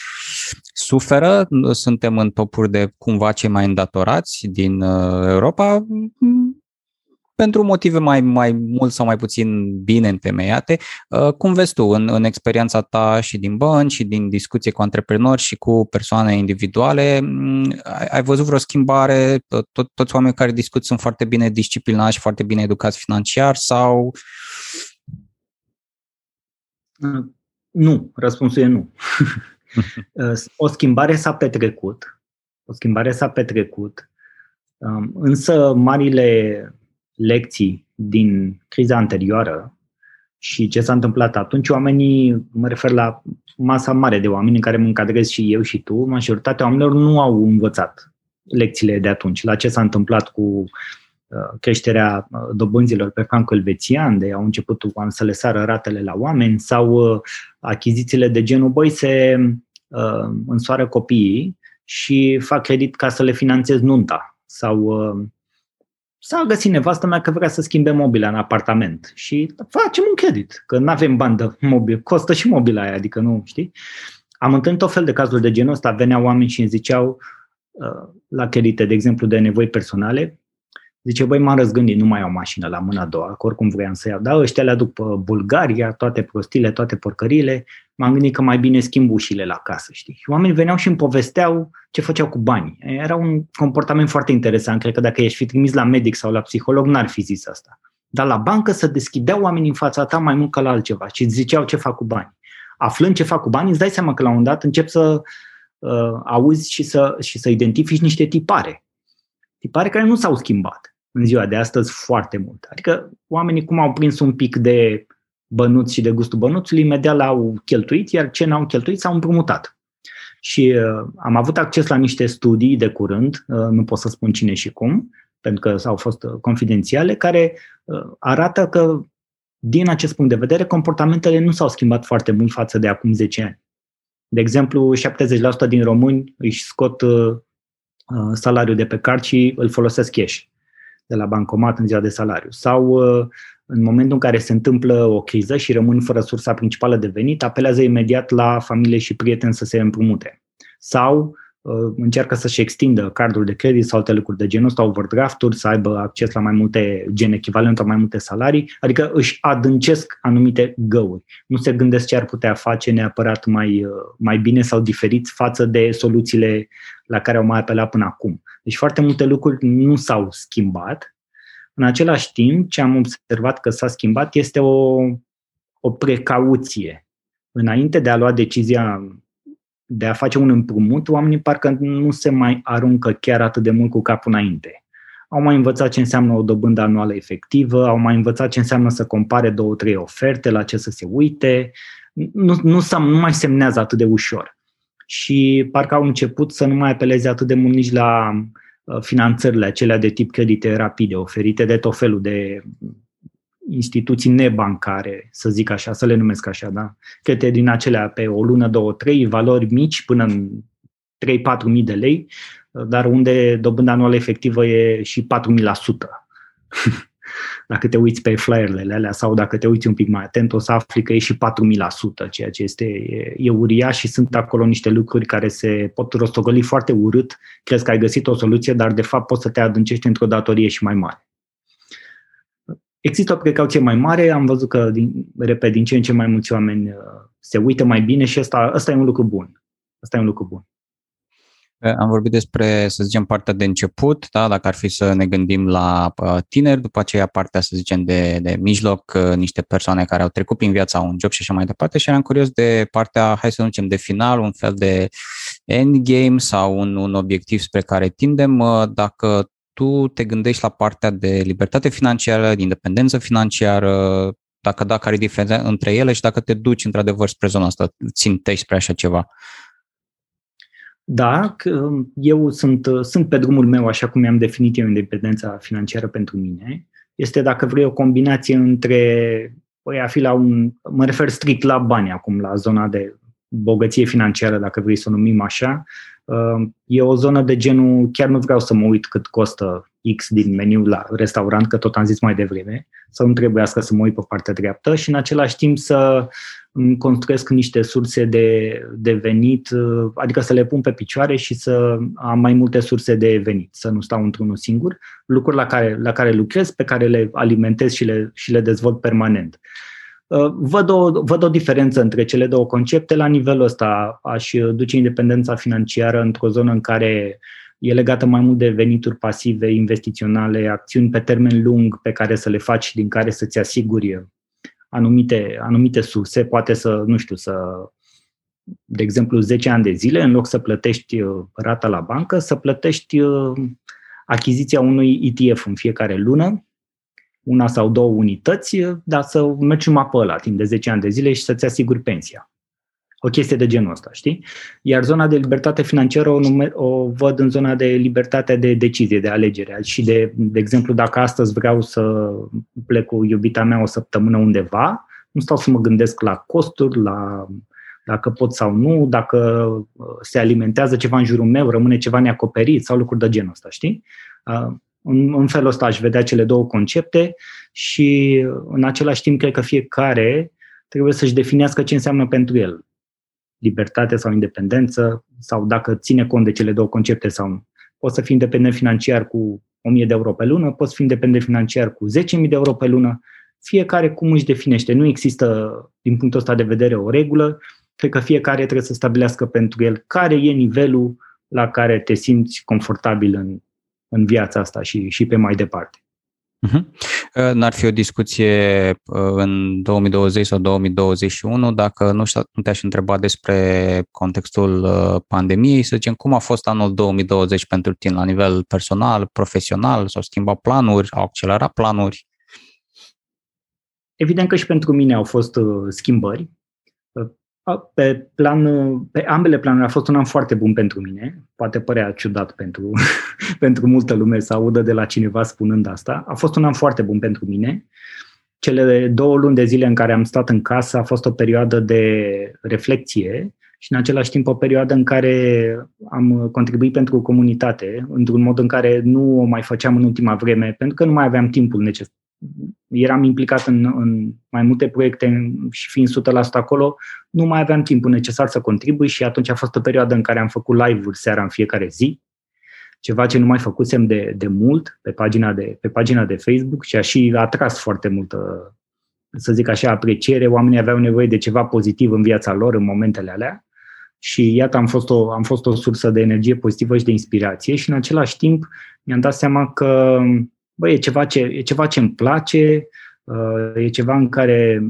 suferă, suntem în topuri de cumva cei mai îndatorați din uh, Europa, pentru motive mai, mai mult sau mai puțin bine întemeiate. Uh, cum vezi tu în, în experiența ta și din bănci și din discuție cu antreprenori și cu persoane individuale, mm, ai, ai văzut vreo schimbare? Tot, toți oamenii care discut sunt foarte bine disciplinați și foarte bine educați financiar sau... Uh, nu, răspunsul e nu. Uh, *laughs* o schimbare s-a petrecut, o schimbare s-a petrecut, um, însă marile lecții din criza anterioară și ce s-a întâmplat atunci, oamenii, mă refer la masa mare de oameni în care mă încadrez și eu și tu, majoritatea oamenilor nu au învățat lecțiile de atunci, la ce s-a întâmplat cu uh, creșterea uh, dobânzilor pe francul elvețian, de au început să le sară ratele la oameni, sau uh, achizițiile de genul, băi, se însoară copiii și fac credit ca să le finanțez nunta, sau s-a găsit nevastă mea că vrea să schimbe mobila în apartament și facem un credit, că nu avem bandă mobil, costă și mobila aia, adică nu, știi? Am întâlnit o fel de cazuri de genul ăsta, veneau oameni și îmi ziceau uh, la credite, de exemplu, de nevoi personale, Zice, băi, m-am răzgândit, nu mai au mașină la mâna a doua, că oricum vreau să iau. Da, ăștia le aduc pe Bulgaria, toate prostile, toate porcările. M-am gândit că mai bine schimb ușile la casă, știi? Și oamenii veneau și îmi povesteau ce făceau cu banii. Era un comportament foarte interesant. Cred că dacă ești fi trimis la medic sau la psiholog, n-ar fi zis asta. Dar la bancă să deschideau oamenii în fața ta mai mult ca la altceva și îți ziceau ce fac cu banii. Aflând ce fac cu banii, îți dai seama că la un dat încep să uh, auzi și să, și să identifici niște tipare. Tipare care nu s-au schimbat în ziua de astăzi foarte mult. Adică oamenii cum au prins un pic de bănuți și de gustul bănuțului, imediat l-au cheltuit, iar ce n-au cheltuit s-au împrumutat. Și uh, am avut acces la niște studii de curând, uh, nu pot să spun cine și cum, pentru că au fost uh, confidențiale, care uh, arată că, din acest punct de vedere, comportamentele nu s-au schimbat foarte mult față de acum 10 ani. De exemplu, 70% din români își scot uh, uh, salariul de pe card și îl folosesc cash de la bancomat în ziua de salariu. Sau uh, în momentul în care se întâmplă o criză și rămân fără sursa principală de venit, apelează imediat la familie și prieteni să se împrumute. Sau uh, încearcă să-și extindă cardul de credit sau alte lucruri de genul ăsta, overdraft-uri, să aibă acces la mai multe gen echivalent la mai multe salarii, adică își adâncesc anumite găuri. Nu se gândesc ce ar putea face neapărat mai, uh, mai bine sau diferit față de soluțiile la care au mai apelat până acum. Deci foarte multe lucruri nu s-au schimbat. În același timp, ce am observat că s-a schimbat este o, o precauție. Înainte de a lua decizia de a face un împrumut, oamenii parcă nu se mai aruncă chiar atât de mult cu capul înainte. Au mai învățat ce înseamnă o dobândă anuală efectivă, au mai învățat ce înseamnă să compare două, trei oferte, la ce să se uite. Nu, nu, nu mai semnează atât de ușor și parcă au început să nu mai apeleze atât de mult nici la uh, finanțările acelea de tip credite rapide, oferite de tot felul de instituții nebancare, să zic așa, să le numesc așa, da? Credite din acelea pe o lună, două, trei, valori mici până în 3-4 mii de lei, dar unde dobânda anuală efectivă e și 4 mii la sută. *laughs* Dacă te uiți pe flyerele alea sau dacă te uiți un pic mai atent, o să afli că e și 4000%, ceea ce este, e, e uriaș și sunt acolo niște lucruri care se pot rostogoli foarte urât. Crezi că ai găsit o soluție, dar de fapt poți să te adâncești într-o datorie și mai mare. Există o precauție mai mare, am văzut că, din, repet, din ce în ce mai mulți oameni uh, se uită mai bine și ăsta, ăsta e un lucru bun. Ăsta e un lucru bun. Am vorbit despre, să zicem, partea de început, da? dacă ar fi să ne gândim la tineri, după aceea partea, să zicem, de, de mijloc, niște persoane care au trecut prin viața un job și așa mai departe și eram curios de partea, hai să zicem, de final, un fel de endgame sau un, un obiectiv spre care tindem, dacă tu te gândești la partea de libertate financiară, de independență financiară, dacă da, care e diferența între ele și dacă te duci într-adevăr spre zona asta, țintești spre așa ceva. Da, eu sunt, sunt pe drumul meu, așa cum mi-am definit eu independența financiară pentru mine. Este, dacă vrei, o combinație între, păi, a fi la un, mă refer strict la bani acum, la zona de bogăție financiară, dacă vrei să o numim așa, e o zonă de genul, chiar nu vreau să mă uit cât costă X din meniu la restaurant, că tot am zis mai devreme, să nu trebuiască să mă uit pe partea dreaptă și în același timp să îmi construiesc niște surse de, de venit, adică să le pun pe picioare și să am mai multe surse de venit, să nu stau într-unul singur, lucruri la care, la care lucrez, pe care le alimentez și le, și le dezvolt permanent. Uh, văd o, văd o diferență între cele două concepte. La nivelul ăsta aș duce independența financiară într-o zonă în care e legată mai mult de venituri pasive, investiționale, acțiuni pe termen lung pe care să le faci, din care să-ți asiguri anumite, anumite surse, poate să, nu știu, să, de exemplu, 10 ani de zile, în loc să plătești uh, rata la bancă, să plătești uh, achiziția unui ETF în fiecare lună, una sau două unități, dar să mergi numai pe ăla timp de 10 ani de zile și să-ți asiguri pensia. O chestie de genul ăsta, știi? Iar zona de libertate financiară o, nume, o văd în zona de libertate de decizie, de alegere. Și de, de exemplu, dacă astăzi vreau să plec cu iubita mea o săptămână undeva, nu stau să mă gândesc la costuri, la dacă pot sau nu, dacă uh, se alimentează ceva în jurul meu, rămâne ceva neacoperit sau lucruri de genul ăsta, știi? Uh, în, în felul ăsta aș vedea cele două concepte și în același timp cred că fiecare trebuie să-și definească ce înseamnă pentru el. Libertate sau independență sau dacă ține cont de cele două concepte sau nu. Poți să fii independent financiar cu 1000 de euro pe lună, poți fi independent financiar cu 10.000 de euro pe lună, fiecare cum își definește. Nu există, din punctul ăsta de vedere, o regulă. Cred că fiecare trebuie să stabilească pentru el care e nivelul la care te simți confortabil în, în viața asta și, și pe mai departe. Uh-huh. N-ar fi o discuție uh, în 2020 sau 2021 dacă nu, nu te-aș întreba despre contextul uh, pandemiei, să zicem, cum a fost anul 2020 pentru tine la nivel personal, profesional, s-au schimbat planuri, au accelerat planuri? Evident că și pentru mine au fost schimbări. Pe, plan, pe ambele planuri a fost un an foarte bun pentru mine. Poate părea ciudat pentru, *laughs* pentru multă lume să audă de la cineva spunând asta. A fost un an foarte bun pentru mine. Cele două luni de zile în care am stat în casă a fost o perioadă de reflexie și în același timp o perioadă în care am contribuit pentru comunitate, într-un mod în care nu o mai făceam în ultima vreme, pentru că nu mai aveam timpul necesar eram implicat în, în mai multe proiecte și fiind 100% acolo, nu mai aveam timpul necesar să contribui și atunci a fost o perioadă în care am făcut live-uri seara în fiecare zi, ceva ce nu mai făcusem de, de mult pe pagina de, pe pagina de Facebook și a și atras foarte multă, să zic așa, apreciere. Oamenii aveau nevoie de ceva pozitiv în viața lor în momentele alea și iată, am fost o, am fost o sursă de energie pozitivă și de inspirație și în același timp mi-am dat seama că bă, e ceva ce, e ceva ce îmi place, uh, e ceva în care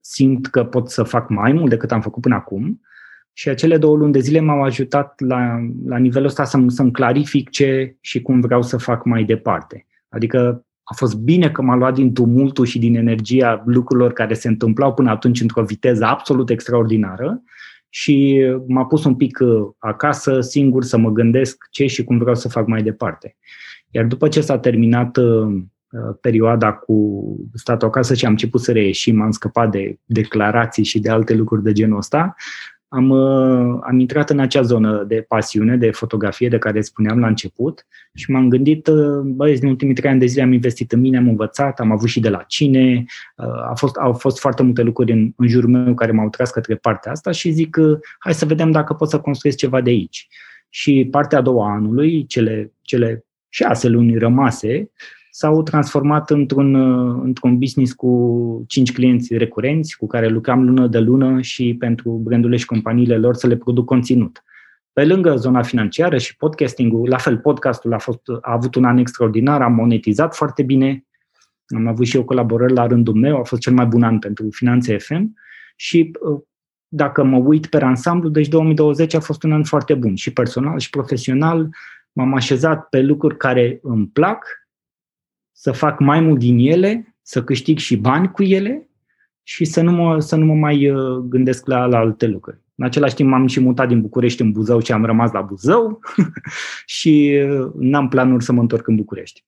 simt că pot să fac mai mult decât am făcut până acum și acele două luni de zile m-au ajutat la, la nivelul ăsta să, să-mi clarific ce și cum vreau să fac mai departe. Adică a fost bine că m-a luat din tumultul și din energia lucrurilor care se întâmplau până atunci într-o viteză absolut extraordinară și m-a pus un pic uh, acasă, singur, să mă gândesc ce și cum vreau să fac mai departe. Iar după ce s-a terminat uh, uh, perioada cu statul acasă și am început să reieșim, am scăpat de declarații și de alte lucruri de genul ăsta, am, uh, am intrat în acea zonă de pasiune, de fotografie de care spuneam la început și m-am gândit, băi, în ultimii trei ani de zile am investit în mine, am învățat, am avut și de la cine, a fost, au fost foarte multe lucruri în, în jurul meu care m-au tras către partea asta și zic, hai să vedem dacă pot să construiesc ceva de aici. Și partea a doua anului, cele, cele șase luni rămase s-au transformat într-un, uh, într-un business cu cinci clienți recurenți cu care lucram lună de lună și pentru brandurile și companiile lor să le produc conținut. pe lângă zona financiară și podcastingul, la fel, podcastul a, fost, a avut un an extraordinar, am monetizat foarte bine, am avut și eu colaborări la rândul meu, a fost cel mai bun an pentru Finanțe FM și uh, dacă mă uit pe ansamblu, deci 2020 a fost un an foarte bun și personal și profesional. M-am așezat pe lucruri care îmi plac, să fac mai mult din ele, să câștig și bani cu ele și să nu mă, să nu mă mai uh, gândesc la, la alte lucruri. În același timp m-am și mutat din București în Buzău și am rămas la Buzău *laughs* și uh, n-am planuri să mă întorc în București.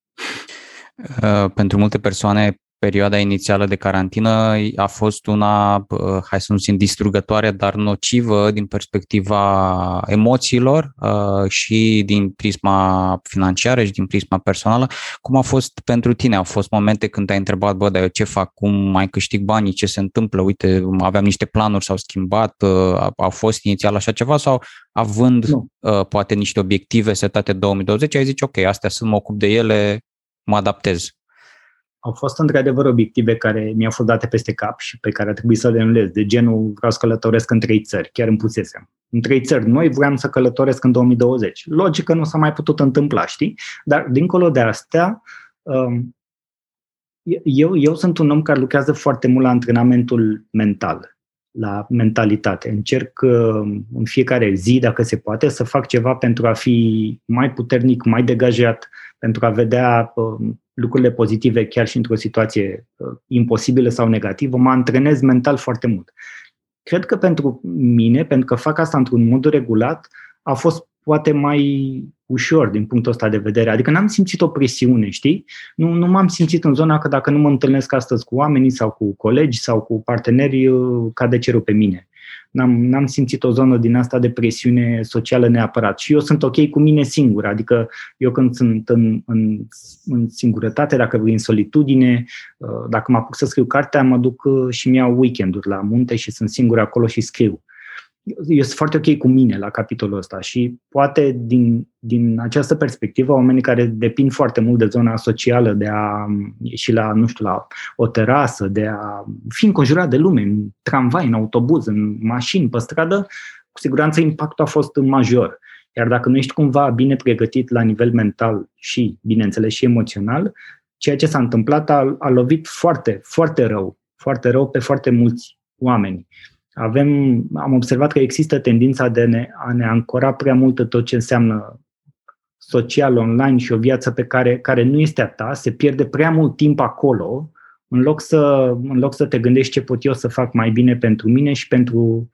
Uh, pentru multe persoane, perioada inițială de carantină a fost una, hai să nu zicem, distrugătoare, dar nocivă din perspectiva emoțiilor uh, și din prisma financiară și din prisma personală. Cum a fost pentru tine? Au fost momente când ai întrebat, bă, dar eu ce fac? Cum mai câștig banii? Ce se întâmplă? Uite, aveam niște planuri, s-au schimbat, uh, au fost inițial așa ceva sau având nu. Uh, poate niște obiective setate 2020, ai zis, ok, astea sunt, mă ocup de ele, mă adaptez au fost într-adevăr obiective care mi-au fost date peste cap și pe care a trebuit să le înlez, de genul vreau să călătoresc în trei țări, chiar îmi pusesem. În trei țări noi vreau să călătoresc în 2020. Logic că nu s-a mai putut întâmpla, știi? Dar dincolo de astea, um, eu, eu sunt un om care lucrează foarte mult la antrenamentul mental, la mentalitate. Încerc um, în fiecare zi, dacă se poate, să fac ceva pentru a fi mai puternic, mai degajat, pentru a vedea um, lucrurile pozitive chiar și într-o situație uh, imposibilă sau negativă, mă antrenez mental foarte mult. Cred că pentru mine, pentru că fac asta într-un mod regulat, a fost poate mai ușor din punctul ăsta de vedere. Adică n-am simțit o presiune, știi? Nu, nu m-am simțit în zona că dacă nu mă întâlnesc astăzi cu oamenii sau cu colegi sau cu parteneri, uh, cade cerul pe mine n-am, n-am simțit o zonă din asta de presiune socială neapărat. Și eu sunt ok cu mine singur, adică eu când sunt în, în, în singurătate, dacă vrei în solitudine, uh, dacă mă apuc să scriu cartea, mă duc uh, și mi-au weekenduri la munte și sunt singur acolo și scriu eu sunt foarte ok cu mine la capitolul ăsta și poate din, din această perspectivă oamenii care depind foarte mult de zona socială, de a ieși la, nu știu, la o terasă, de a fi înconjurat de lume, în tramvai, în autobuz, în mașini, pe stradă, cu siguranță impactul a fost major. Iar dacă nu ești cumva bine pregătit la nivel mental și, bineînțeles, și emoțional, ceea ce s-a întâmplat a, a lovit foarte, foarte rău, foarte rău pe foarte mulți oameni avem, am observat că există tendința de ne, a ne ancora prea mult tot ce înseamnă social, online și o viață pe care, care nu este a ta, se pierde prea mult timp acolo, în loc, să, în loc să te gândești ce pot eu să fac mai bine pentru mine și pentru,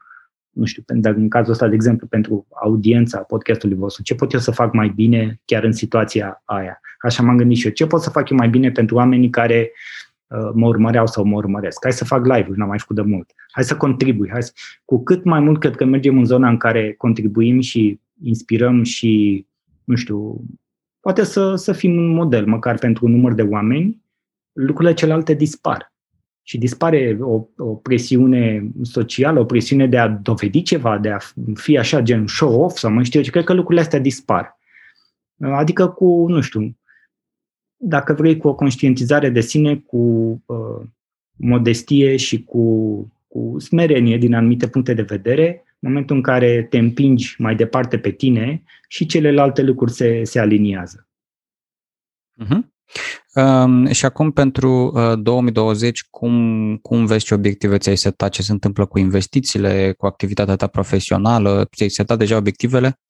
nu știu, în cazul ăsta, de exemplu, pentru audiența podcastului vostru, ce pot eu să fac mai bine chiar în situația aia. Așa m-am gândit și eu. Ce pot să fac eu mai bine pentru oamenii care Uh, mă urmăreau sau mă urmăresc. Hai să fac live-uri, n-am mai făcut de mult. Hai să contribui. Hai să... Cu cât mai mult cred că mergem în zona în care contribuim și inspirăm și, nu știu, poate să, să fim un model, măcar pentru un număr de oameni, lucrurile celelalte dispar. Și dispare o, o presiune socială, o presiune de a dovedi ceva, de a fi așa gen show-off sau mai știu eu ce, cred că lucrurile astea dispar. Adică cu, nu știu, dacă vrei, cu o conștientizare de sine, cu uh, modestie și cu, cu smerenie din anumite puncte de vedere, în momentul în care te împingi mai departe pe tine și celelalte lucruri se, se aliniază. Uh-huh. Um, și acum pentru uh, 2020, cum, cum vezi ce obiective ți-ai setat? Ce se întâmplă cu investițiile, cu activitatea ta profesională? Ți-ai setat deja obiectivele?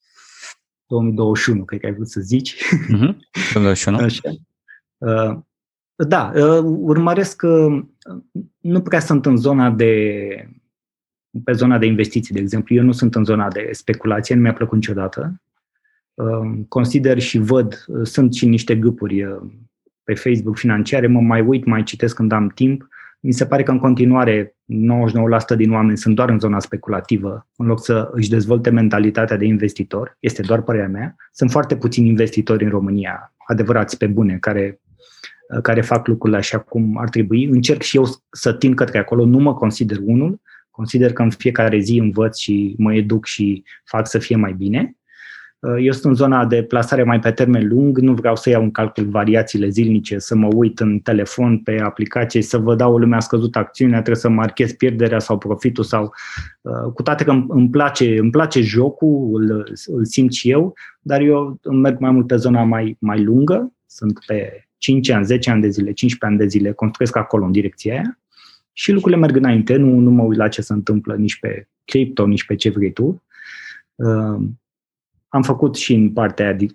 2021, cred că ai vrut să zici. *laughs* Uh-huh. 2021. Așa. Uh, da, uh, urmăresc, uh, nu prea sunt în zona de, pe zona de investiții, de exemplu. Eu nu sunt în zona de speculație, nu mi-a plăcut niciodată. Consider și văd, sunt și niște grupuri pe Facebook financiare, mă mai uit, mai citesc când am timp. Mi se pare că în continuare 99% din oameni sunt doar în zona speculativă, în loc să își dezvolte mentalitatea de investitor. Este doar părerea mea. Sunt foarte puțini investitori în România, adevărați pe bune, care Uh, care fac lucrurile așa cum ar trebui. Încerc și eu să tind către acolo, nu mă consider unul, consider că în fiecare zi învăț și mă educ și fac să fie mai bine. Uh, eu sunt în zona de plasare mai pe termen lung, nu vreau să iau în calcul variațiile zilnice, să mă uit în telefon pe aplicație, să vă dau o lume a scăzut acțiunea, trebuie să marchez pierderea sau profitul sau uh, cu toate că îmi place, îmi place jocul, îl, îl simt și eu, dar eu merg mai mult pe zona mai, mai lungă, sunt pe 5 ani, 10 ani de zile, 15 ani de zile, construiesc acolo în direcția aia și lucrurile merg înainte, nu, nu mă uit la ce se întâmplă nici pe cripto, nici pe ce vrei tu. Uh, am făcut și în partea aia de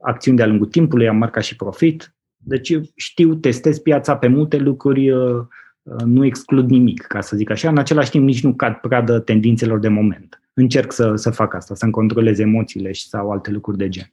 acțiuni de-a lungul timpului, am marcat și profit. Deci știu, testez piața pe multe lucruri, uh, uh, nu exclud nimic, ca să zic așa. În același timp nici nu cad pradă tendințelor de moment. Încerc să, să fac asta, să-mi controlez emoțiile și sau alte lucruri de gen.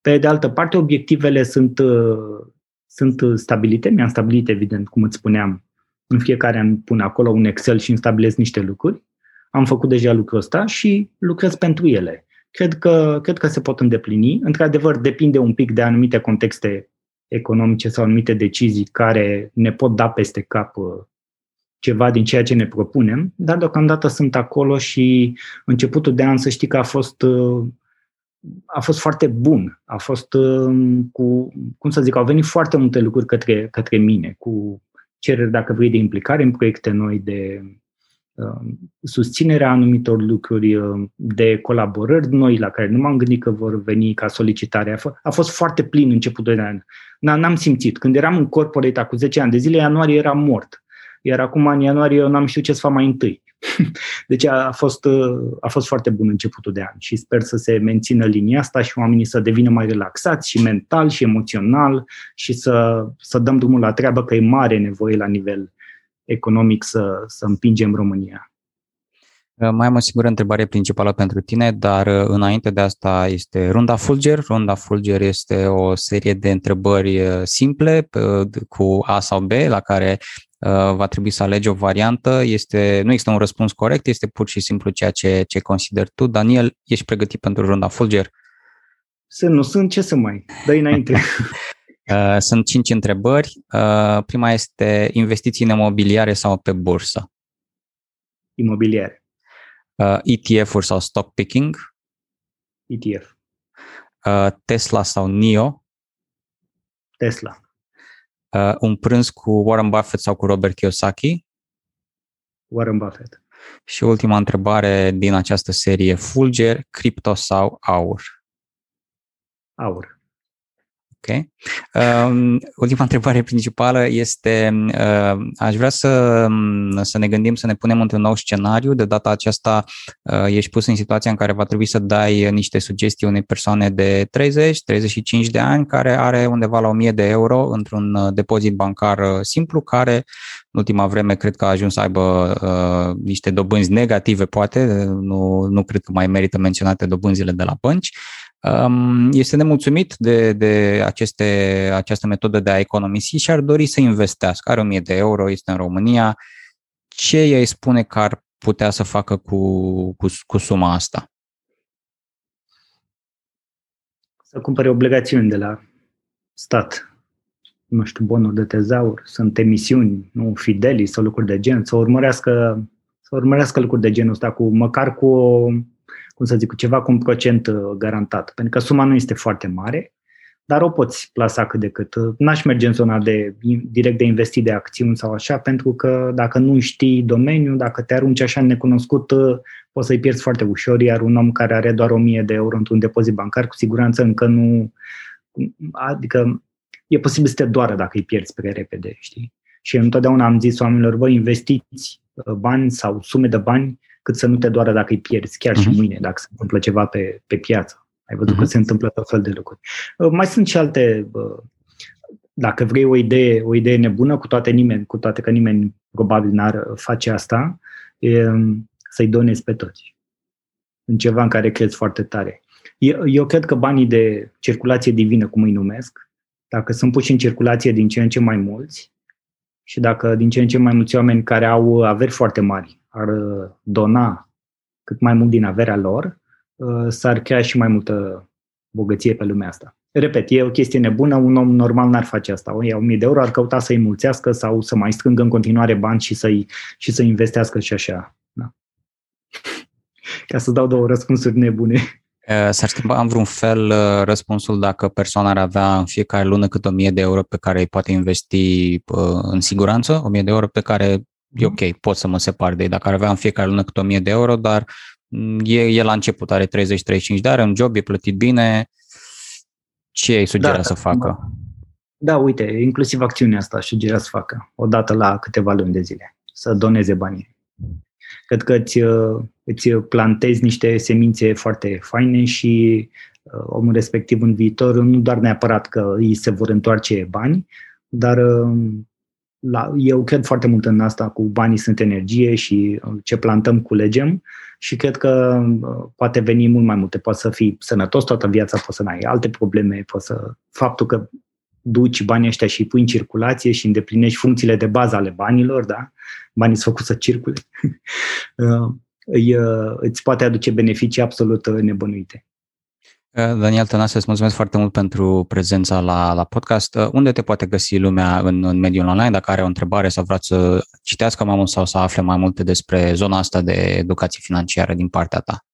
Pe de altă parte, obiectivele sunt, uh, sunt stabilite. Mi-am stabilit, evident, cum îți spuneam, în fiecare an pun acolo un Excel și îmi stabilesc niște lucruri. Am făcut deja lucrul ăsta și lucrez pentru ele cred că, cred că se pot îndeplini. Într-adevăr, depinde un pic de anumite contexte economice sau anumite decizii care ne pot da peste cap uh, ceva din ceea ce ne propunem, dar deocamdată sunt acolo și începutul de an să știi că a fost, uh, a fost foarte bun. A fost uh, cu, cum să zic, au venit foarte multe lucruri către, către mine, cu cereri, dacă vrei, de implicare în proiecte noi, de Um, susținerea anumitor lucruri, um, de colaborări noi la care nu m-am gândit că vor veni ca solicitare. A, f- a fost foarte plin începutul de an. N-am simțit. Când eram în corporate cu 10 ani de zile, ianuarie era mort. Iar acum în ianuarie eu n-am știut ce să fac mai întâi. *laughs* deci a, a, fost, uh, a fost foarte bun începutul de an și sper să se mențină linia asta și oamenii să devină mai relaxați și mental și emoțional și să, să dăm drumul la treabă că e mare nevoie la nivel economic să, să împingem România. Uh, mai am o singură întrebare principală pentru tine, dar uh, înainte de asta este Runda Fulger. Runda Fulger este o serie de întrebări uh, simple cu A sau B, la care va trebui să alegi o variantă. Este, nu există un răspuns corect, este pur și simplu ceea ce, ce consideri tu. Daniel, ești pregătit pentru Runda Fulger? Sunt, nu sunt, ce să mai? Dă înainte. *laughs* *laughs* Uh, sunt cinci întrebări. Uh, prima este investiții în imobiliare sau pe bursă? Imobiliare. Uh, ETF-uri sau stock picking? ETF. Tesla sau NIO? Tesla. Un prânz cu Warren Buffett sau cu Robert Kiyosaki? Warren Buffett. Și ultima întrebare din această serie, Fulger, cripto sau aur? Aur. Ok. Uh, ultima întrebare principală este, uh, aș vrea să, um, să ne gândim, să ne punem într-un nou scenariu. De data aceasta uh, ești pus în situația în care va trebui să dai niște sugestii unei persoane de 30-35 de ani care are undeva la 1000 de euro într-un uh, depozit bancar uh, simplu care în ultima vreme cred că a ajuns să aibă uh, niște dobânzi negative, poate, nu, nu cred că mai merită menționate dobânzile de la bănci este nemulțumit de, de aceste, această metodă de a economisi și ar dori să investească. Are 1000 de euro, este în România. Ce îi spune că ar putea să facă cu, cu, cu suma asta? Să cumpere obligațiuni de la stat. Nu știu, bonuri de tezaur, sunt emisiuni, nu fidelii sau lucruri de gen, să urmărească, să urmărească lucruri de genul ăsta, cu, măcar cu o cum să zic, cu ceva cu un procent uh, garantat. Pentru că suma nu este foarte mare, dar o poți plasa cât de cât. Uh, n-aș merge în zona de direct de investit de acțiuni sau așa, pentru că dacă nu știi domeniul, dacă te arunci așa necunoscut, uh, poți să-i pierzi foarte ușor, iar un om care are doar 1000 de euro într-un depozit bancar, cu siguranță încă nu... Adică e posibil să te doară dacă îi pierzi prea repede, știi? Și întotdeauna am zis oamenilor, voi investiți bani sau sume de bani cât să nu te doară dacă îi pierzi, chiar uh-huh. și mhm. mâine, dacă se întâmplă ceva pe, pe piață. Ai văzut uh-huh. că mhm. se întâmplă tot fel de lucruri. Uh, mai sunt și alte, uh, dacă vrei o idee, o idee nebună, cu toate nimeni, cu toate că nimeni probabil n-ar face asta, e, um, să-i donezi pe toți. În ceva în care crezi foarte tare. Eu, eu cred că banii de circulație divină, cum îi numesc, dacă sunt puși în circulație din ce în ce mai mulți și dacă din ce în ce mai mulți oameni care au averi foarte mari ar uh, dona cât mai mult din averea lor, uh, s-ar crea și mai multă bogăție pe lumea asta. Repet, e o chestie nebună, un om normal n-ar face asta. O ia 1000 de euro, ar căuta să-i mulțească sau să mai strângă în continuare bani și să-i, și să investească și așa. Da. *laughs* Ca să dau două răspunsuri nebune. S-ar schimba în vreun fel răspunsul dacă persoana ar avea în fiecare lună cât 1000 de euro pe care îi poate investi în siguranță, 1000 de euro pe care e ok, pot să mă separ de ei. Dacă ar avea în fiecare lună cât 1000 de euro, dar mm, e, e la început, are 30-35 de ani, un job, e plătit bine, ce îi sugera da, să facă? Da, uite, inclusiv acțiunea asta aș sugera să facă, odată la câteva luni de zile, să doneze banii. Cred că îți, îți plantezi niște semințe foarte faine și uh, omul respectiv în viitor nu doar neapărat că îi se vor întoarce bani, dar uh, la, eu cred foarte mult în asta cu banii sunt energie și uh, ce plantăm culegem și cred că poate veni mult mai multe. Poate să fii sănătos toată viața, poate să n-ai alte probleme, poate să... Faptul că duci banii ăștia și îi pui în circulație și îndeplinești funcțiile de bază ale banilor, da? Banii sunt făcuți să circule. *laughs* îi, îți poate aduce beneficii absolut nebănuite. Daniel Tănase, îți mulțumesc foarte mult pentru prezența la, la podcast. Unde te poate găsi lumea în, în mediul online? Dacă are o întrebare sau vrea să citească mai mult sau să afle mai multe despre zona asta de educație financiară din partea ta?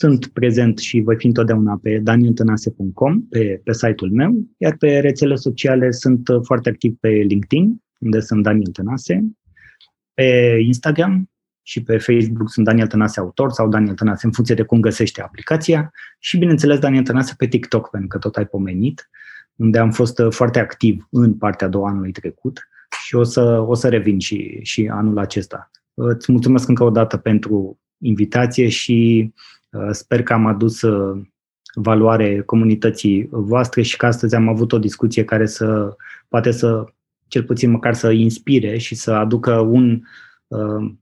Sunt prezent și voi fi întotdeauna pe danieltănase.com, pe, pe site-ul meu, iar pe rețele sociale sunt foarte activ pe LinkedIn, unde sunt Daniel Tănase, pe Instagram și pe Facebook sunt Daniel Tănase autor sau Daniel Tănase în funcție de cum găsește aplicația și, bineînțeles, Daniel Tănase pe TikTok, pentru că tot ai pomenit, unde am fost foarte activ în partea a doua anului trecut și o să, o să revin și, și anul acesta. Îți mulțumesc încă o dată pentru invitație și uh, sper că am adus uh, valoare comunității voastre și că astăzi am avut o discuție care să poate să, cel puțin măcar să inspire și să aducă un uh,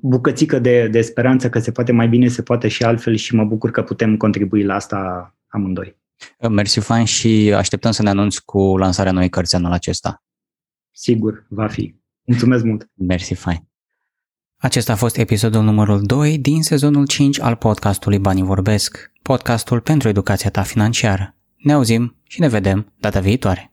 bucățică de, de speranță că se poate mai bine, se poate și altfel și mă bucur că putem contribui la asta amândoi. Mersi fain și așteptăm să ne anunți cu lansarea noii cărți anul acesta. Sigur, va fi. Mulțumesc mult! Mersi fain! Acesta a fost episodul numărul 2 din sezonul 5 al podcastului Banii Vorbesc, podcastul pentru educația ta financiară. Ne auzim și ne vedem data viitoare!